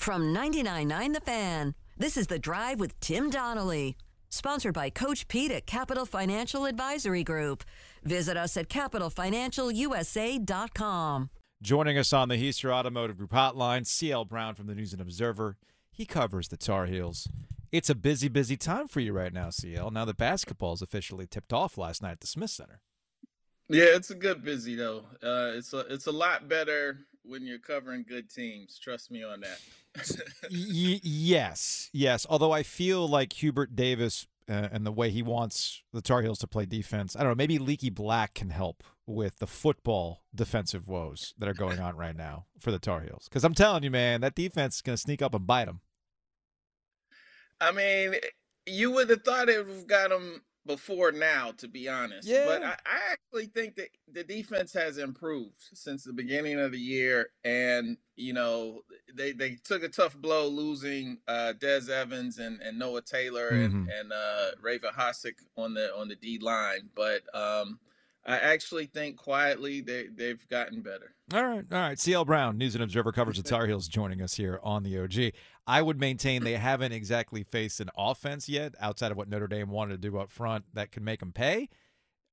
From 99.9 The Fan, this is The Drive with Tim Donnelly. Sponsored by Coach Pete at Capital Financial Advisory Group. Visit us at capitalfinancialusa.com. Joining us on the Hiester Automotive Group hotline, CL Brown from the News and Observer. He covers the Tar Heels. It's a busy, busy time for you right now, CL. Now the basketball's officially tipped off last night at the Smith Center. Yeah, it's a good busy though. Uh, it's a it's a lot better when you're covering good teams. Trust me on that. y- yes, yes. Although I feel like Hubert Davis uh, and the way he wants the Tar Heels to play defense, I don't know. Maybe Leaky Black can help with the football defensive woes that are going on right now for the Tar Heels. Because I'm telling you, man, that defense is going to sneak up and bite them. I mean, you would have thought it would have got them before now, to be honest. Yeah. But I, I actually think that the defense has improved since the beginning of the year. And, you know, they, they took a tough blow losing uh Des Evans and, and Noah Taylor Mhm. and, and uh Raymond Vohasek on the on the D line. But um I actually think quietly they, they've gotten better. All right, all right. CL Brown, News and Observer coverage the Tar Heels, joining us here on the OG. I would maintain they haven't exactly faced an offense yet, outside of what Notre Dame wanted to do up front, that can make them pay.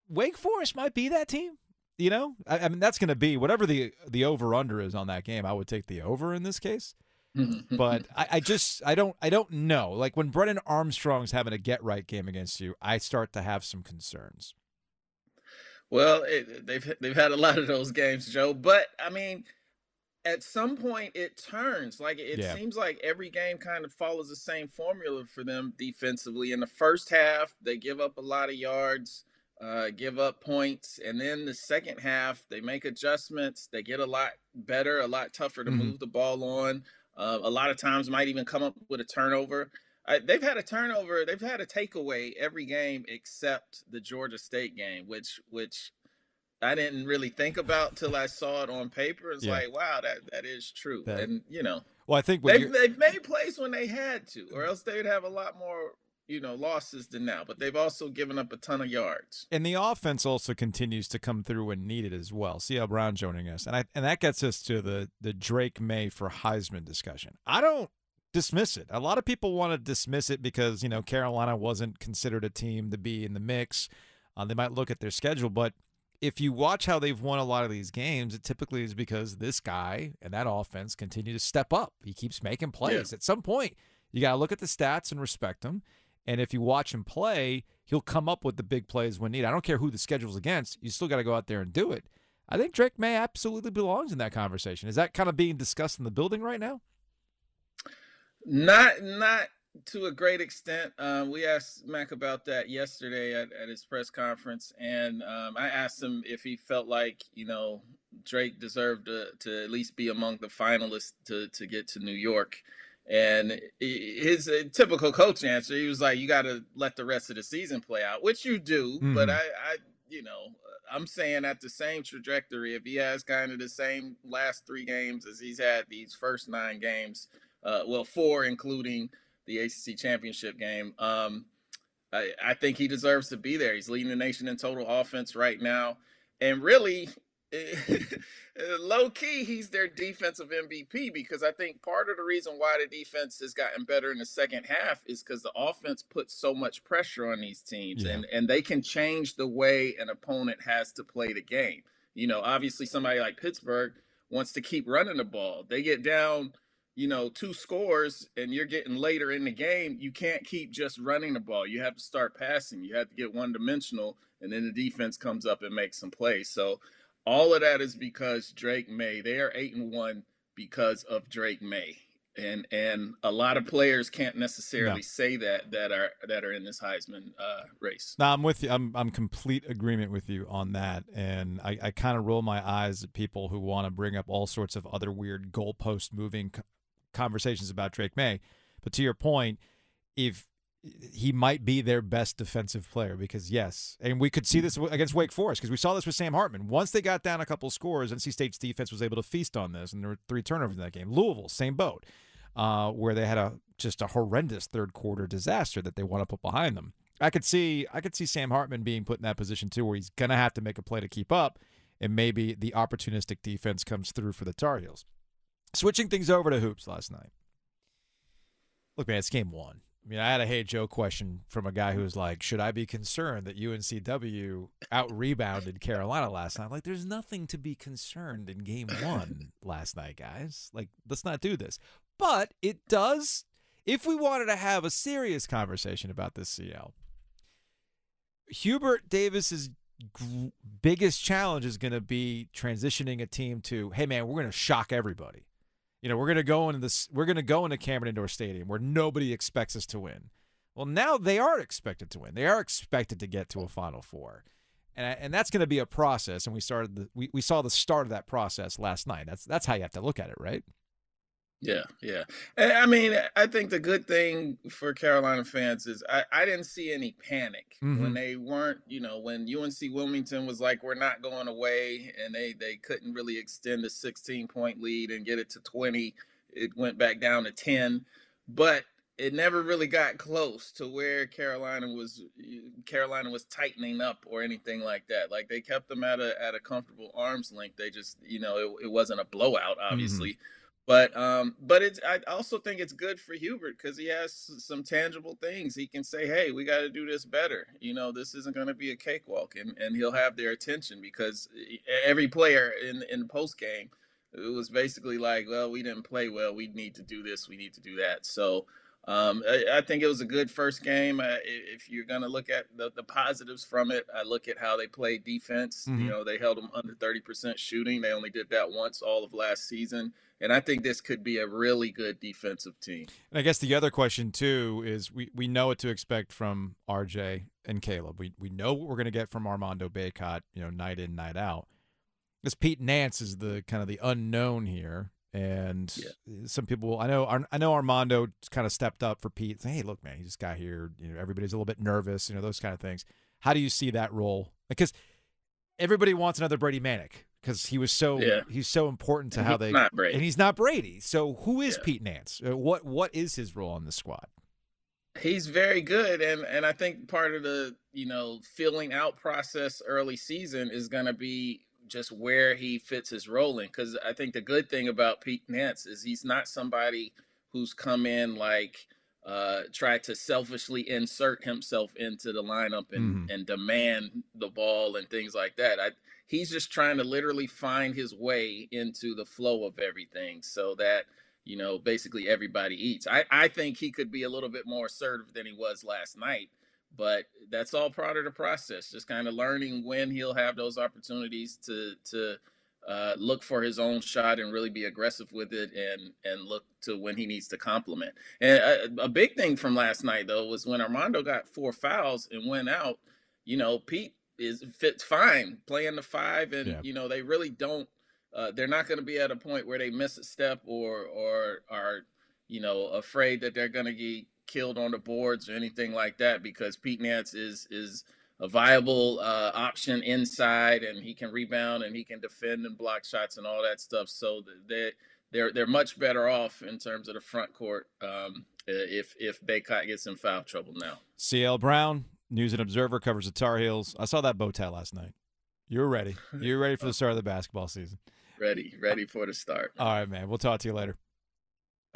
Wake Forest might be that team. You know, I, I mean, that's going to be whatever the the over under is on that game. I would take the over in this case. But I, I just I don't I don't know. Like when Brennan Armstrong's having a get right game against you, I start to have some concerns. Well, it, they've they've had a lot of those games, Joe. But I mean, at some point it turns. Like it Yeah. seems like every game kind of follows the same formula for them defensively. In the first half, they give up a lot of yards, uh, give up points, and then the second half they make adjustments. They get a lot better, a lot tougher to Mhm. move the ball on. Uh, a lot of times might even come up with a turnover. I, they've had a turnover. They've had a takeaway every game except the Georgia State game, which which I didn't really think about till I saw it on paper. It's Yeah. like, wow, that that is true. That- and you know, Well, I think they've you're, they've made plays when they had to, or else they'd have a lot more you know losses than now. But they've also given up a ton of yards. And the offense also continues to come through when needed as well. CL Brown joining us, and I and that gets us to the the Drake Maye for Heisman discussion. I don't dismiss it. A lot of people want to dismiss it because you know Carolina wasn't considered a team to be in the mix. Uh, they might look at their schedule, but if you watch how they've won a lot of these games, it typically is because this guy and that offense continue to step up. He keeps making plays. At some point, you got to look at the stats and respect him. And if you watch him play, he'll come up with the big plays when needed. I don't care who the schedule's against. You still got to go out there and do it. I think Drake Maye absolutely belongs in that conversation. Is that kind of being discussed in the building right now? Not not to a great extent. Um, we asked Mack about that yesterday at, at his press conference, and um, I asked him if he felt like you know Drake deserved to, to at least be among the finalists to to get to New York. And his uh, typical coach answer, he was like, "You got to let the rest of the season play out," which you do. But Mhm. I, I, you know, I'm saying at the same trajectory, if he has kind of the same last three games as he's had these first nine games, uh, well, four including the ACC championship game. Um, I, I think he deserves to be there. He's leading the nation in total offense right now, and really, low key, he's their defensive MVP because I think part of the reason why the defense has gotten better in the second half is because the offense puts so much pressure on these teams, Yeah. and and they can change the way an opponent has to play the game. You know, obviously, somebody like Pittsburgh wants to keep running the ball. They get down you know, two scores and you're getting later in the game, you can't keep just running the ball. You have to start passing. You have to get one dimensional, and then the defense comes up and makes some plays. So all of that is because Drake Maye. They are eight and one because of Drake Maye. And and a lot of players can't necessarily No. say that that are that are in this Heisman uh, race. No, I'm with you. I'm I'm complete agreement with you on that. And I, I kind of roll my eyes at people who want to bring up all sorts of other weird goalpost moving conversations about Drake Maye. But to your point, if he might be their best defensive player because yes, and we could see this against Wake Forest because we saw this with Sam Hartman. Once they got down a couple scores, NC State's defense was able to feast on this, and there were three turnovers in that game. Louisville, same boat, uh, where they had a just a horrendous third quarter disaster that they want to put behind them. I could see I could see Sam Hartman being put in that position too, where he's gonna have to make a play to keep up, and maybe the opportunistic defense comes through for the Tar Heels. Switching things over to hoops last night. Look, man, it's game one. I mean, I had a hey Joe question from a guy who was like, "Should I be concerned that UNCW out rebounded Carolina last night?" Like, there's nothing to be concerned in Game One last night, guys. Like, let's not do this. But it does. If we wanted to have a serious conversation about this CL, Hubert Davis's g- biggest challenge is going to be transitioning a team to, hey man, we're going to shock everybody. You know, we're going to go into this. We're to go into Cameron Indoor Stadium where nobody expects us to win. Well, now they are expected to win. They are expected to get to a Final Four, and and that's going to be a process. And we started. The, we we saw the start of that process last night. That's that's how you have to look at it, right? Yeah, yeah. And I mean, eh, I think the good thing for Carolina fans is I, I didn't see any panic Mhm. when mm-hmm. they weren't, you know, when UNC Wilmington was like, we're not going away, and they they couldn't really extend a 16 point lead and get it to 20. It went back down to 10, but it never really got close to where Carolina was Carolina was tightening up or anything like that. Like they kept them at a at a comfortable arm's length. They just, you know, it, it wasn't a blowout, mm-hmm. obviously. But um, but it's I also think it's good for Hubert because he has some tangible things he can say. Hey, we got to do this better. You know, this isn't going to be a cakewalk, and and he'll have their attention because every player in in post game, it was basically like, well, we didn't play well. We need to do this. We need to do that. So. Um, I, I think it was a good first game. Uh, if you're going to look at the, the positives from it, I look at how they played defense. Mhm. You know, they held them under 30% shooting. They only did that once all of last season. And I think this could be a really good defensive team. And I guess the other question too is we, we know what to expect from RJ and Caleb. We we know what we're going to get from Armando Bacot, you know, night in night out. This Pete Nance is the kind of the unknown here, and some people I know I know Armando kind of stepped up for Pete. Saying, hey, look, man, he just got here. You know, everybody's a little bit nervous. You know, those kind of things. How do you see that role? Because everybody wants another Brady Manek because he was so Yeah. he's so important to And how they not Brady. and he's not Brady. So who is Yeah. Pete Nance? Uh, What what is his role on the squad? He's very good, and and I think part of the you know filling out process early season is going to be just where he fits his role in. Because I think the good thing about Pete Nance is he's not somebody who's come in like uh tried to selfishly insert himself into the lineup and Mhm. and demand the ball and things like that. I he's just trying to literally find his way into the flow of everything so that you know, basically everybody eats. I, I think he could be a little bit more assertive than he was last night, but that's all part of the process. Just kind of learning when he'll have those opportunities to to uh, look for his own shot and really be aggressive with it, and and look to when he needs to compliment. And a, a big thing from last night though was when Armando got four fouls and went out. You know, Pete is fits fine playing the five, and Yeah. you know they really don't uh, they're not going to be at a point where they miss a step or or are you know afraid that they're going to get killed on the boards or anything like that because Pete Nance is is a viable uh, option inside and he can rebound and he can defend and block shots and all that stuff. So they they're they're much better off in terms of the front court um, if if Bacot gets in foul trouble now. CL Brown, News and Observer covers the Tar Heels. I saw that bow tie last night. You're ready. You're ready for the start of the basketball season. Ready, ready for the start. All right, man. We'll talk to you later.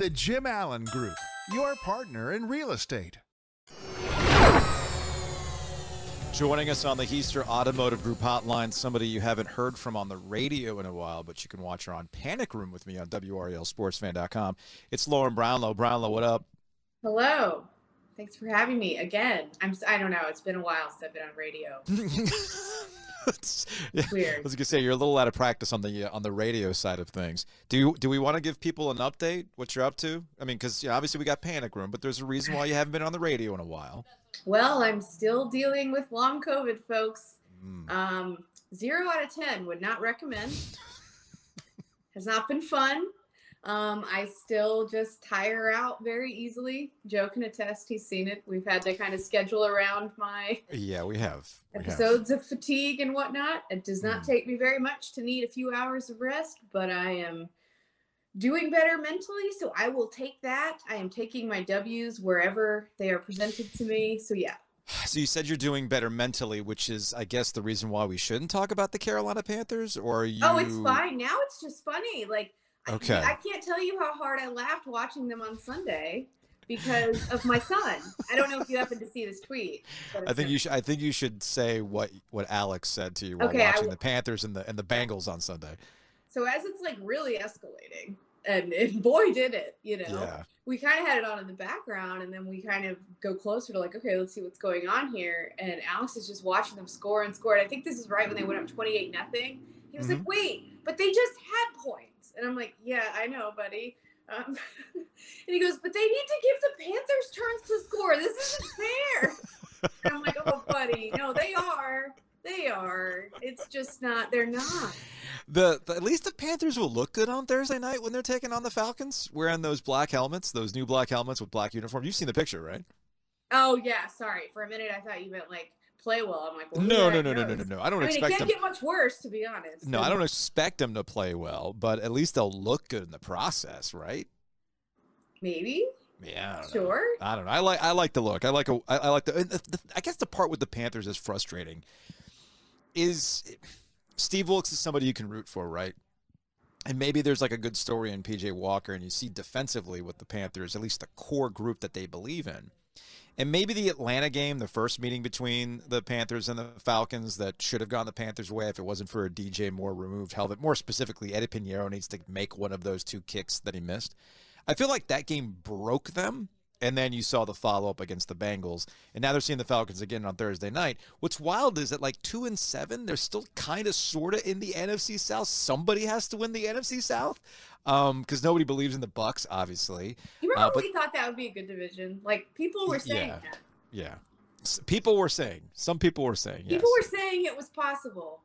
The Jim Allen Group, your partner in real estate. Joining us on the Hiester Automotive Group hotline, somebody you haven't heard from on the radio in a while, but you can watch her on Panic Room with me on WRALSportsFan.com. It's Lauren Brownlow. Brownlow, what up? Hello. Thanks for having me again. I'm s- I don't know. It's been a while since I've been on radio. It's- yeah, I was gonna say you're a little out of practice on the uh, on the radio side of things. Do you, do we want to give people an update? What you're up to? I mean, because yeah, obviously we got Panic Room, but there's a reason why you haven't been on the radio in a while. Well, I'm still dealing with long COVID, folks. Mm. Um, zero out of ten would not recommend. Has not been fun. Um, I still just tire out very easily. Joe can attest; he's seen it. We've had to kind of schedule around my Yeah, we have. We have. episodes of fatigue and whatnot. It does not Mm. take me very much to need a few hours of rest, but I am doing better mentally, so I will take that. I am taking my W's wherever they are presented to me. So yeah, So you said you're doing better mentally, which is, I guess, the reason why we shouldn't talk about the Carolina Panthers, or are you? Oh, it's fine. Now it's just funny. Like, Okay. I, can't tell you how hard I laughed watching them on Sunday because of my son. I don't know if you happened to see this tweet. I think you should. I think you should say what what Alex said to you while Okay, watching will- the Panthers and the and the Bengals on Sunday. So as it's like really escalating, and, and boy did it, you know. Yeah. We kind of had it on in the background, and then we kind of go closer to like, okay, let's see what's going on here. And Alex is just watching them score and score. And I think this is right when they went up twenty-eight nothing. He was Mm-hmm. like, wait, but they just had points. And I'm like, yeah, I know, buddy. Um, and he goes, but they need to give the Panthers turns to score. This isn't fair. and I'm like, oh, buddy, no, they are. They are. It's just not. They're not. The, the at least the Panthers will look good on Thursday night when they're taking on the Falcons, wearing those black helmets, those new black helmets with black uniform. You've seen the picture, right? Oh yeah, sorry. For a minute, I thought you meant like play well. I'm like, well, No, no, no, no, no, no, no. I don't I mean, it can't them. get much worse, to be honest. No, I don't expect them to play well, but at least they'll look good in the process, right? Maybe. Yeah. I don't know. Sure. I don't know. I like I like the look. I like a I, I like the, the, the I guess the part with the Panthers is frustrating. Is Steve Wilks is somebody you can root for, right? And maybe there's like a good story in PJ Walker, and you see defensively with the Panthers, at least the core group that they believe in. And maybe the Atlanta game, the first meeting between the Panthers and the Falcons, that should have gone the Panthers' way if it wasn't for a DJ Moore removed helmet. More specifically, Eddie Pinheiro needs to make one of those two kicks that he missed. I feel like that game broke them. And then you saw the follow up against the Bengals, and now they're seeing the Falcons again on Thursday night. What's wild is that like two and seven, they're still kind of sort of in the NFC South. Somebody has to win the NFC South, because nobody believes in the Bucs, obviously. You Uh, probably thought that would be a good division. Like people were saying Yeah. that. Yeah, S- people were saying. Some people were saying. Yes. People were saying it was possible.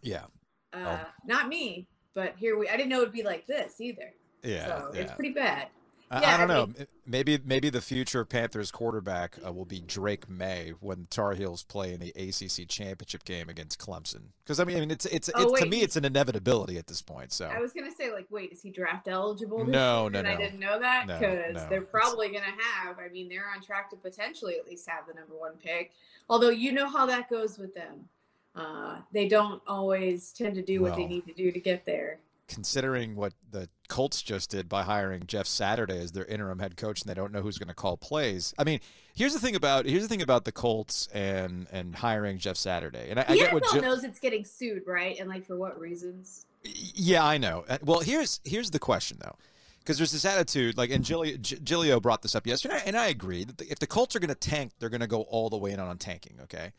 Yeah. Uh, Oh. Not me, but here we. I didn't know it'd be like this either. Yeah. so yeah. it's pretty bad. I, Yeah, I don't I know. mean- maybe maybe the future Panthers quarterback uh, will be Drake Maye when Tar Heels play in the ACC championship game against Clemson. Because I mean, I mean, it's it's, Oh, it's to me it's an inevitability at this point. So I was gonna say like, wait, is he draft eligible? No, year? no, I didn't know that because no. they're It's- probably gonna have. I mean, they're on track to potentially at least have the number one pick. Although you know how that goes with them. Uh, they don't always tend to do what they need to do to get there. Considering what the Colts just did by hiring Jeff Saturday as their interim head coach, and they don't know who's going to call plays. I mean, here's the thing about here's the thing about the Colts and and hiring Jeff Saturday, and I, I get what. Jill- knows it's getting sued, right? And like for what reasons? Yeah, I know. Uh, Well, here's here's the question though, because there's this attitude, like, and Giglio, Giglio brought this up yesterday, and I agree that if the Colts are going to tank, they're going to go all the way in on tanking. Okay.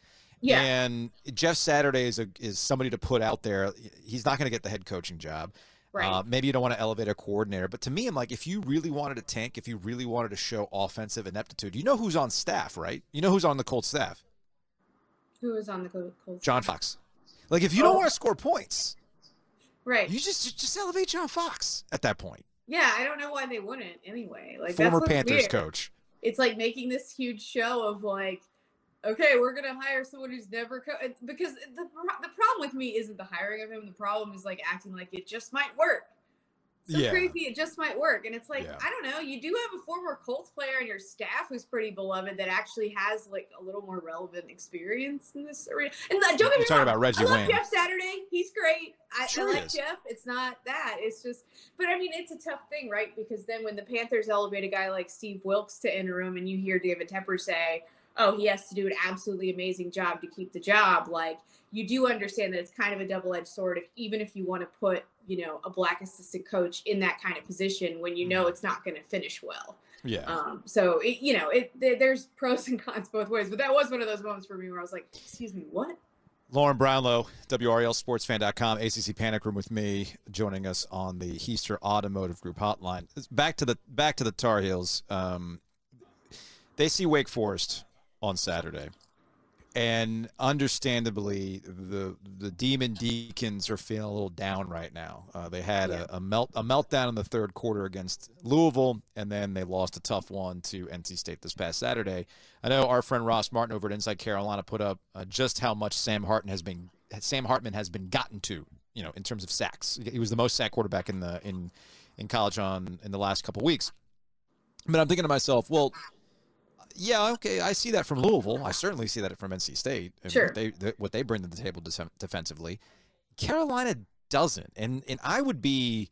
Yeah. And Jeff Saturday is a, is somebody to put out there. He's not going to get the head coaching job. Right. Uh, maybe you don't want to elevate a coordinator, but to me, I'm like, if you really wanted to tank, if you really wanted to show offensive ineptitude, you know who's on staff, right? You know who's on the Colts staff? Who is on the Col- Colts? John Fox. Like, if you don't Oh. want to score points, Right. you just just elevate John Fox at that point. yeah, I don't know why they wouldn't anyway. Like Former Panthers weird. coach. It's like making this huge show of like, okay, we're gonna hire someone who's never co-, because the the problem with me isn't the hiring of him. The problem is like acting like it just might work. So Yeah. crazy, it just might work. And it's like, Yeah. I don't know. You do have a former Colts player on your staff who's pretty beloved that actually has like a little more relevant experience in this arena. And uh, don't get me talking wrong, about Reggie I love Wayne. Jeff Saturday. He's great. I, Sure I like is. Jeff. It's not that. It's just, but I mean, it's a tough thing, right? Because then when the Panthers elevate a guy like Steve Wilks to interim, and you hear David Tepper say, "Oh, he has to do an absolutely amazing job to keep the job," like you do understand that it's kind of a double-edged sword. If even if you want to put, you know, a black assistant coach in that kind of position when you know it's not going to finish well. Yeah. Um, so it, you know, it there, there's pros and cons both ways. But that was one of those moments for me where I was like, "Excuse me, what?" Lauren Brownlow, WRALSportsFan.com, ACC Panic Room with me, joining us on the Hiester Automotive Group hotline. Back to the back to the Tar Heels. Um, they see Wake Forest on Saturday. and understandably, the the Demon Deacons are feeling a little down right now. Uh, they had Yeah. a, a melt a meltdown in the third quarter against Louisville, and then they lost a tough one to NC State this past Saturday. I know our friend Ross Martin over at Inside Carolina put up uh, just how much Sam Hartman has been Sam Hartman has been gotten to, you know, in terms of sacks. He was the most sack quarterback in the in in college on in the last couple weeks. But I'm thinking to myself, well, yeah, okay, I see that from Louisville. I certainly see that from NC State. and Sure. What they, th- what they bring to the table def- defensively. Carolina doesn't. And and I would be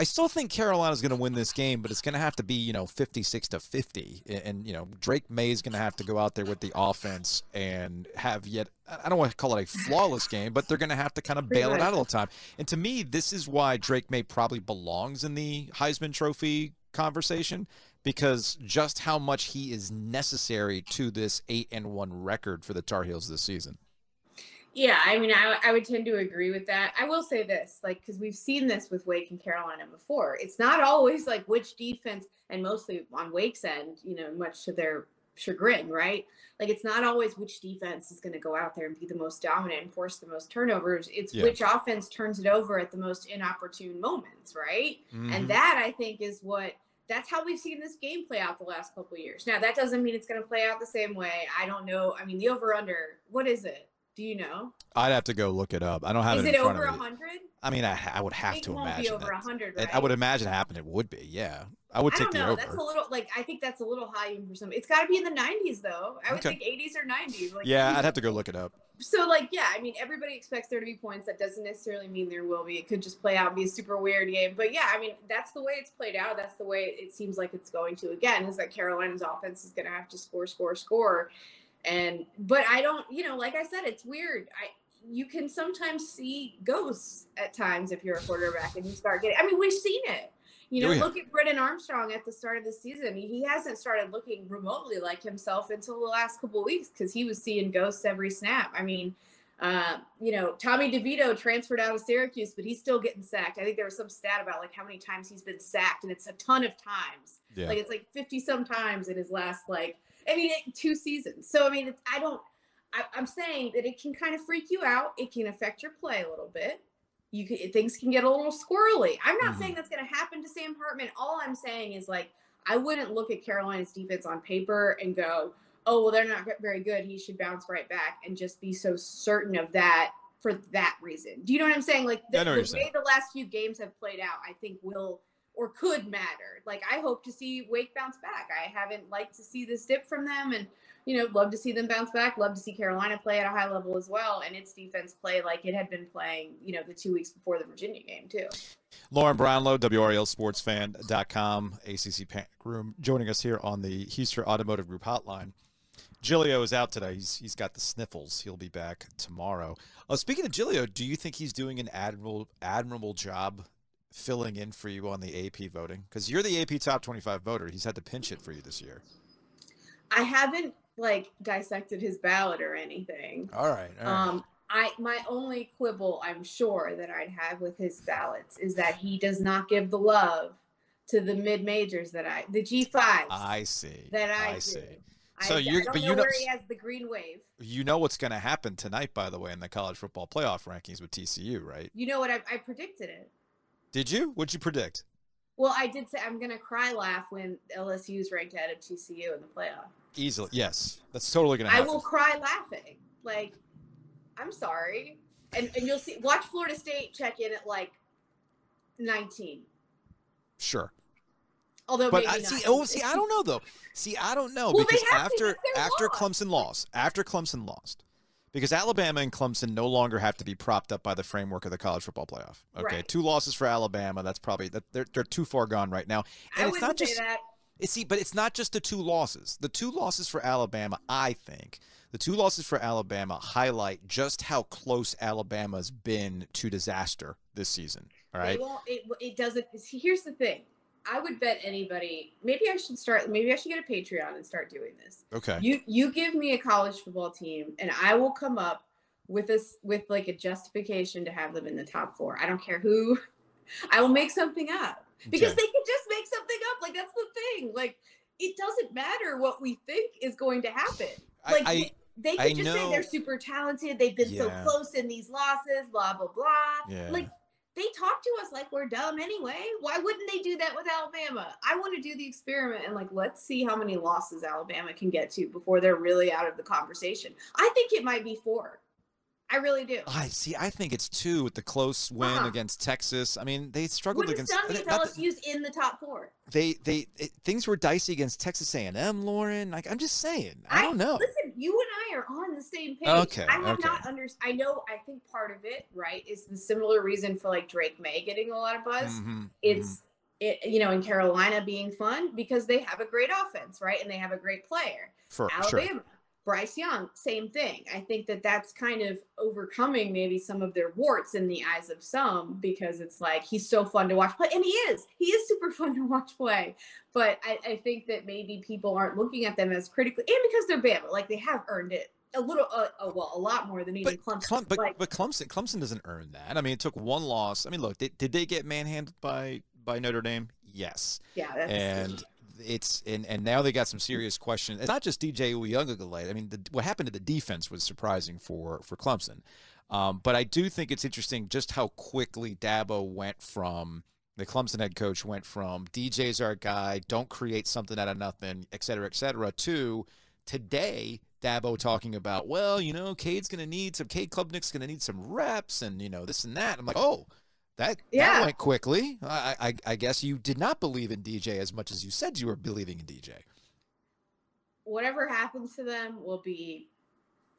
I still think Carolina's going to win this game, but it's going to have to be, you know, 56 to 50. And, and, you know, Drake Maye is going to have to go out there with the offense and have yet I don't want to call it a flawless game, but they're going to have to kind of bail it out all the time. And to me, this is why Drake Maye probably belongs in the Heisman Trophy conversation because just how much he is necessary to this 8 and 1 record for the Tar Heels this season. Yeah, I mean, I, I would tend to agree with that. I will say this, like, because we've seen this with Wake and Carolina before. It's not always like which defense, and mostly on Wake's end, you know, much to their chagrin, right? Like, it's not always which defense is going to go out there and be the most dominant and force the most turnovers. It's Yeah. which offense turns it over at the most inopportune moments, right? Mhm. And that I think is what that's how we've seen this game play out the last couple of years. Now that doesn't mean it's going to play out the same way. I don't know. I mean, the over under, what is it? Do you know? I'd have to go look it up. I don't have Is it it in front over of me. 100? I mean, I, I would have it to won't imagine be over. 100, right? I would imagine happen it would be. Yeah, I would take I don't the know. over. That's a little like I think that's a little high for some. It's got to be in the 90s though. I would Okay. think 80s or 90s. Like, yeah, I'd have to go look it up. So like yeah, I mean everybody expects there to be points. That doesn't necessarily mean there will be. It could just play out and be a super weird game. But yeah, I mean that's the way it's played out. That's the way it seems like it's going to again. Is that Carolina's offense is going to have to score, score, score, and but I don't. You know, like I said, it's weird. I you can sometimes see ghosts at times if you're a quarterback and you start getting. I mean, we've seen it. You know, yeah. look at Brennan Armstrong at the start of the season. He hasn't started looking remotely like himself until the last couple of weeks because he was seeing ghosts every snap. I mean, uh, you know, Tommy DeVito transferred out of Syracuse, but he's still getting sacked. I think there was some stat about like how many times he's been sacked, and it's a ton of times. Yeah. Like it's like fifty some times in his last like I mean two seasons. So I mean, it's, I don't. I, I'm saying that it can kind of freak you out. It can affect your play a little bit. You can things can get a little squirrely. I'm not Mhm. saying that's going to happen to Sam Hartman. All I'm saying is like I wouldn't look at Carolina's defense on paper and go, "Oh, well, they're not very good. He should bounce right back," and just be so certain of that for that reason. Do you know what I'm saying? Like the, I know what the you're saying. way the last few games have played out, I think will or could matter. Like I hope to see Wake bounce back. I haven't liked to see this dip from them, and you know, love to see them bounce back. Love to see Carolina play at a high level as well, and its defense play like it had been playing, you know, the two weeks before the Virginia game too. Lauren Brownlow, WRALSportsFan.com, ACC Panic Room, joining us here on the Houston Automotive Group hotline. Giglio is out today. He's he's got the sniffles. He'll be back tomorrow. Uh, speaking of Giglio, do you think he's doing an admirable admirable job filling in for you on the AP voting? Because you're the AP top 25 voter. He's had to pinch it for you this year. I haven't like dissected his ballot or anything. All right. All right. Um, I my only quibble, I'm sure, that I'd have with his ballots is that he does not give the love to the mid majors that I, the G fives I see. that I, do. see. I, So I you're- don't but you know- where he has the green wave. You know what's going to happen tonight, by the way, in the college football playoff rankings with TCU, right? You know what? I, I predicted it. Did you? What'd you predict? Well, I did say I'm gonna cry laugh when LSU's ranked ahead of TCU in the playoff. Easily, yes. That's totally going to happen. I will cry laughing. Like, I'm sorry, and and you'll see. Watch Florida State check in at like 19. Sure. Although, But I not. see. Oh, see, I don't know though. See, I don't know Well, because to, after after loss. Clemson lost, after Clemson lost, because Alabama and Clemson no longer have to be propped up by the framework of the college football playoff. Okay, Right. two losses for Alabama. That's probably that they're they're too far gone right now. I And it's wouldn't say just that. It's- see, but it's not just the two losses. The two losses for Alabama, I think, the two losses for Alabama highlight just how close Alabama's been to disaster this season. All right. won't, it, it doesn't. see, Here's the thing. I would bet anybody. Maybe I should start. Maybe I should get a Patreon and start doing this. Okay. You you give me a college football team, and I will come up with this with like a justification to have them in the top four. I don't care who. I will make something up because Okay. they can just make something up. Like that's the thing. Like it doesn't matter what we think is going to happen. Like I- they I could just say they're super talented. They've been so close in these losses, blah blah blah. Yeah. Like they talk to us like we're dumb anyway. Why wouldn't they do that with Alabama? I want to do the experiment and like let's see how many losses Alabama can get to before they're really out of the conversation. I think it might be four. I really do. I see. I think it's two with the close win Uh-uh. against Texas. I mean, they struggled What is against. done means not that- LSU's in the top four. they they it, things were dicey against Texas A&M, Lauren. Like I'm just saying. I don't know. Listen, you and I are on the same page. Okay, I have okay. not under. I know. I think part of it, right, is the similar reason for like Drake Maye getting a lot of buzz. Mhm, It's it, you know, in Carolina being fun because they have a great offense, right, and they have a great player. for sure. Bryce Young, same thing. I think that that's kind of overcoming maybe some of their warts in the eyes of some because it's like he's so fun to watch play, and he is. He is super fun to watch play. But I, I think that maybe people aren't looking at them as critically, and because they're Bama, like they have earned it a little, uh, uh, well, a lot more than even But Clemson. Clem, but, like, but Clemson Clemson doesn't earn that. I mean, it took one loss. I mean, look, they, did they get manhandled by by Notre Dame? Yes. yeah, that's and it's and, and now they got some serious questions. It's not just DJ Uiagalelei. I mean, the, what happened to the defense was surprising for for Clemson. Um, but I do think it's interesting just how quickly Dabo went from the Clemson head coach went from DJ's our guy, don't create something out of nothing, et cetera, et cetera, to today Dabo talking about, well, you know, Cade's going to need some, Cade Klubnik's going to need some reps and, you know, this and that. I'm like, oh, that, Yeah. that went quickly. I, I, I guess you did not believe in DJ as much as you said you were believing in DJ. whatever happens to them will be,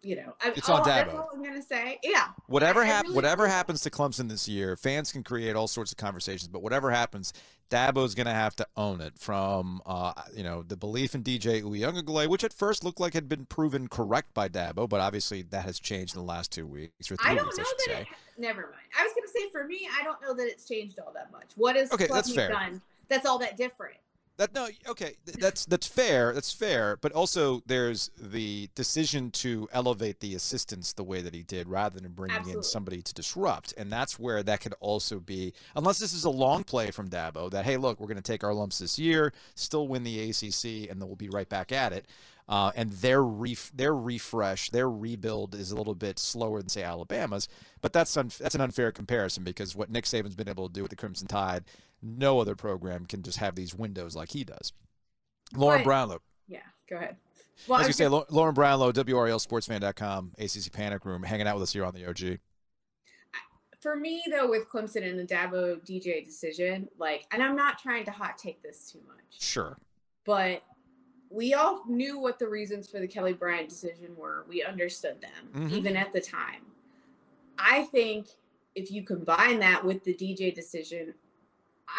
you know, I, It's on all- That's Dabo. all I'm gonna say. Yeah, Whatever hap- really whatever happens to Clemson this year, fans can create all sorts of conversations, but whatever happens, Dabo's going to have to own it. From uh, you know the belief in DJ Uiagalelei, which at first looked like had been proven correct by Dabo, but obviously that has changed in the last two weeks or three I don't weeks, know I should that say. it. Never mind. I was gonna say for me, I don't know that it's changed all that much. What has Okay, that's fair. done? That's all that different. That no, okay, that's that's fair. That's fair. But also, there's the decision to elevate the assistants the way that he did, rather than bringing in somebody to disrupt. And that's where that could also be, unless this is a long play from Dabo, that hey, look, we're going to take our lumps this year, still win the ACC, and then we'll be right back at it. Uh, and their ref- their refresh, their rebuild is a little bit slower than say Alabama's, but that's un- that's an unfair comparison because what Nick Saban's been able to do with the Crimson Tide, no other program can just have these windows like he does. Lauren Brownlow, Yeah, go ahead. Well, as you say, gonna- Lau- Lauren Brownlow, WRALSportsFan.com, ACC Panic Room, hanging out with us here on the OG. for me though, with Clemson and the Dabo DJ decision, like, and I'm not trying to hot take this too much, Sure. but we all knew what the reasons for the Kelly Bryant decision were. We understood them Mhm. even at the time. I think if you combine that with the DJ decision,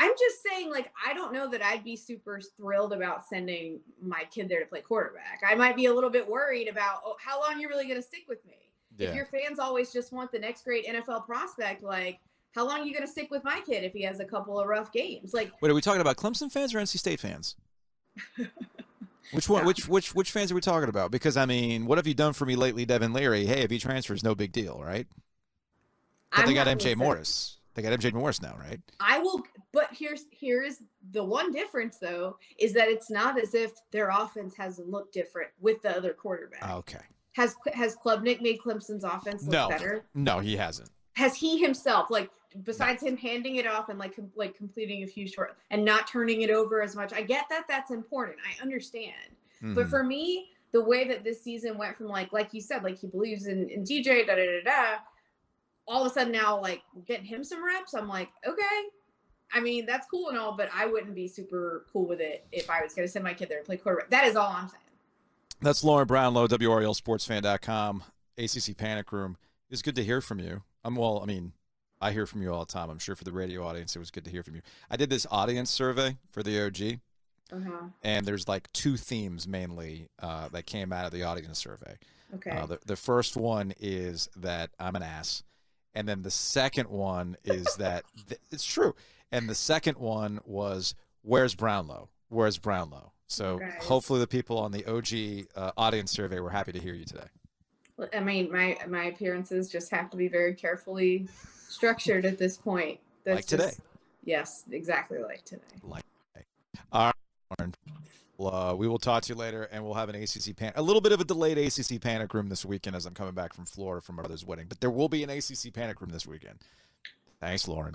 I'm just saying, like, I don't know that I'd be super thrilled about sending my kid there to play quarterback. I might be a little bit worried about, oh, how long you're really going to stick with me. If your fans always just want the next great NFL prospect, like, how long are you going to stick with my kid if he has a couple of rough games? Like, Wait, are we talking about Clemson fans or NC State fans? Which one? Yeah. Which which which fans are we talking about? Because I mean, what have you done for me lately, Devin Leary? Hey, if he transfers, no big deal, right? But I'm they got MJ Morris. They got MJ Morris now, right? I will, but here's here's the one difference though is that it's not as if their offense hasn't looked different with the other quarterback. Okay. Has has Klubnik made Clemson's offense look No. better? No, he hasn't. Has he himself like besides him handing it off and like com- like completing a few short and not turning it over as much? I get that that's important. I understand. But Mhm. for me, the way that this season went from like like you said, like he believes in, in DJ, da da da da. All of a sudden now, like getting him some reps, I'm like, okay. I mean, that's cool and all, but I wouldn't be super cool with it if I was going to send my kid there to play quarterback. That is all I'm saying. That's Lauren Brownlow, WRALSportsFan.com, ACC Panic Room. It's good to hear from you. I'm well. I mean, I hear from you all the time. I'm sure for the radio audience, it was good to hear from you. I did this audience survey for the OG, Uh-huh. and there's like two themes mainly uh, that came out of the audience survey. Okay. Uh, the, the first one is that I'm an ass. And then the second one is that th- it's true. And the second one was, where's Brownlow? Where's Brownlow? So hopefully the people on the OG uh, audience survey were happy to hear you today. I mean, my my appearances just have to be very carefully structured at this point. That's Like today. just- yes, exactly like today. Like today. All right, Lauren. Uh, we will talk to you later, and we'll have an ACC pan, a little bit of a delayed ACC panic room this weekend as I'm coming back from Florida from my brother's wedding. But there will be an ACC panic room this weekend. Thanks, Lauren.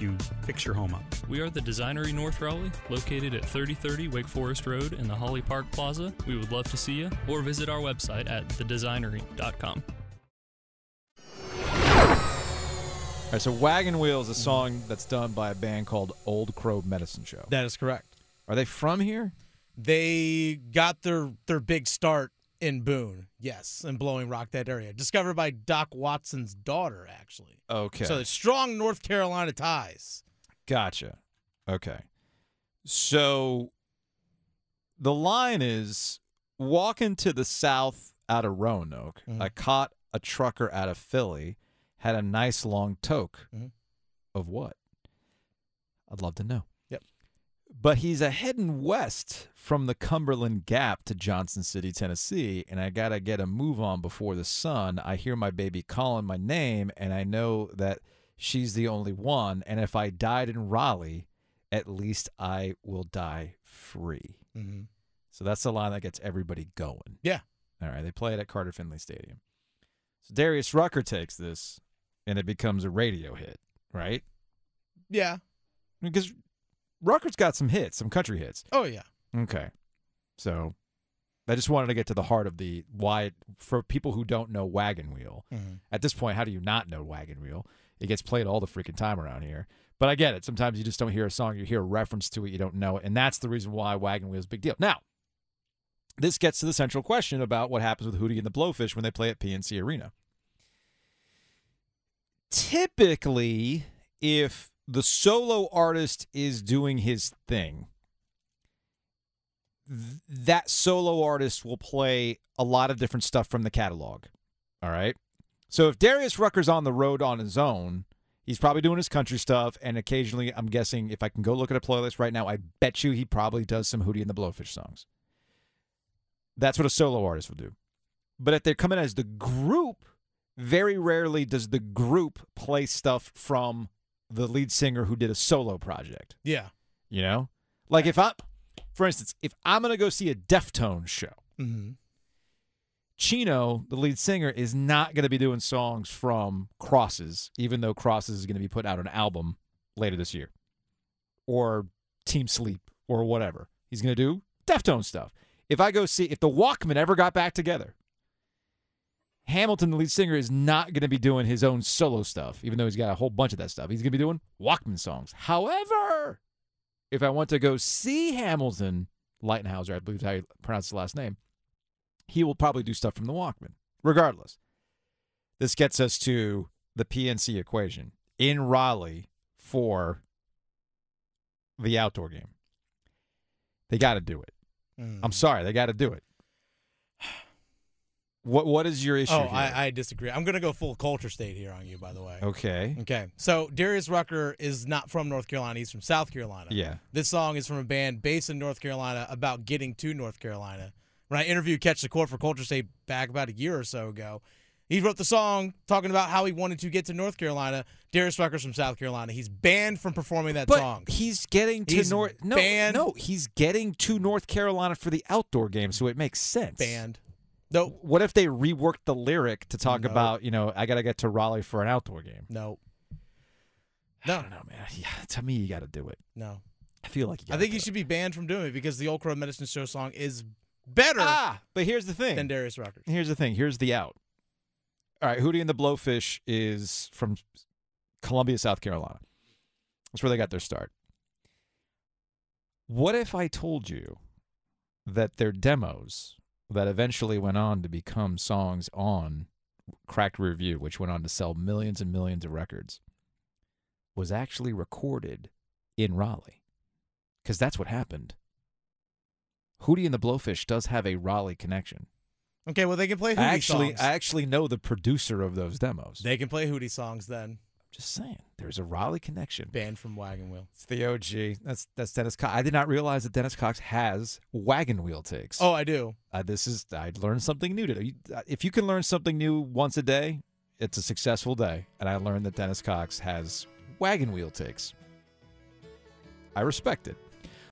you fix your home up. We are the Designery North Raleigh, located at 3030 Wake Forest Road in the Holly Park Plaza. We would love to see you, or visit our website at thedesignery.com. All right, so Wagon Wheel is a song that's done by a band called Old Crow Medicine Show. That is correct. Are they from here? They got their their big start in Boone, yes, in Blowing Rock, that area. Discovered by Doc Watson's daughter, actually. Okay. So it's strong North Carolina ties. Gotcha. Okay. So the line is walking to the south out of Roanoke. Mhm. I caught a trucker out of Philly, had a nice long toke. Mhm. Of what? I'd love to know. But he's a heading west from the Cumberland Gap to Johnson City, Tennessee, and I got to get a move on before the sun. I hear my baby calling my name, and I know that she's the only one. And if I died in Raleigh, at least I will die free. Mm-hmm. So that's the line that gets everybody going. Yeah. All right. They play it at Carter Finley Stadium. So Darius Rucker takes this, and it becomes a radio hit, right? Yeah. Because Rucker's got some hits, some country hits. Oh yeah. Okay. So I just wanted to get to the heart of the why for people who don't know Wagon Wheel. Mhm. At this point, how do you not know Wagon Wheel? It gets played all the freaking time around here. But I get it. Sometimes you just don't hear a song, you hear a reference to it, you don't know it. And that's the reason why Wagon Wheel is a big deal. Now, this gets to the central question about what happens with Hootie and the Blowfish when they play at PNC Arena. Typically, if the solo artist is doing his thing, th- that solo artist will play a lot of different stuff from the catalog. All right. So if Darius Rucker's on the road on his own, he's probably doing his country stuff. And occasionally, I'm guessing if I can go look at a playlist right now, I bet you he probably does some Hootie and the Blowfish songs. That's what a solo artist will do. But if they're coming as the group, very rarely does the group play stuff from the lead singer who did a solo project. Yeah. You know? Like if I, for instance, if I'm going to go see a Deftones show, Mm-hmm. Chino, the lead singer, is not going to be doing songs from Crosses, even though Crosses is going to be put out an album later this year, or Team Sleep, or whatever. He's going to do Deftones stuff. If I go see, if the Walkmen ever got back together, Hamilton, the lead singer, is not going to be doing his own solo stuff, even though he's got a whole bunch of that stuff. He's going to be doing Walkmen songs. However, if I want to go see Hamilton, Lightenhauser, I believe is how you pronounce his last name, he will probably do stuff from the Walkmen. Regardless, this gets us to the PNC equation in Raleigh for the outdoor game. They got to do it. Mm. I'm sorry, they got to do it. What What is your issue? Oh? I, I disagree. I'm gonna go full culture state here on you, by the way. okay. Okay. So Darius Rucker is not from North Carolina. He's from South Carolina. Yeah. This song is from a band based in North Carolina about getting to North Carolina. When I interviewed Ketch Secor for Culture State back about a year or so ago, he wrote the song talking about how he wanted to get to North Carolina. Darius Rucker's from South Carolina. He's banned from performing that But song. he's getting to He's North. No, banned- no, he's getting to North Carolina for the outdoor game, so it makes sense. Banned. No, What if they reworked the lyric to talk No. about, you know, I got to get to Raleigh for an outdoor game? no, don't know, man. Yeah, to me, you got to do it. no. I feel like you I think he it. should be banned from doing it because the Old Crow Medicine Show song is better Ah, but here's the thing. than Darius Rucker. Here's the thing. Here's the out. All right, Hootie and the Blowfish is from Columbia, South Carolina. That's where they got their start. What if I told you that their demos that eventually went on to become songs on Cracked Rear View, which went on to sell millions and millions of records, was actually recorded in Raleigh? Because that's what happened. Hootie and the Blowfish does have a Raleigh connection. Okay, well they can play Hootie I actually, songs. I actually know the producer of those demos. They can play Hootie songs then. Just saying, there's a Raleigh connection. Banned from Wagon Wheel. It's the OG. That's that's Dennis Cox. I did not realize that Dennis Cox has wagon wheel takes. Oh, I do. Uh, this is I learned something new today. Uh, If you can learn something new once a day, it's a successful day. And I learned that Dennis Cox has wagon wheel takes. I respect it.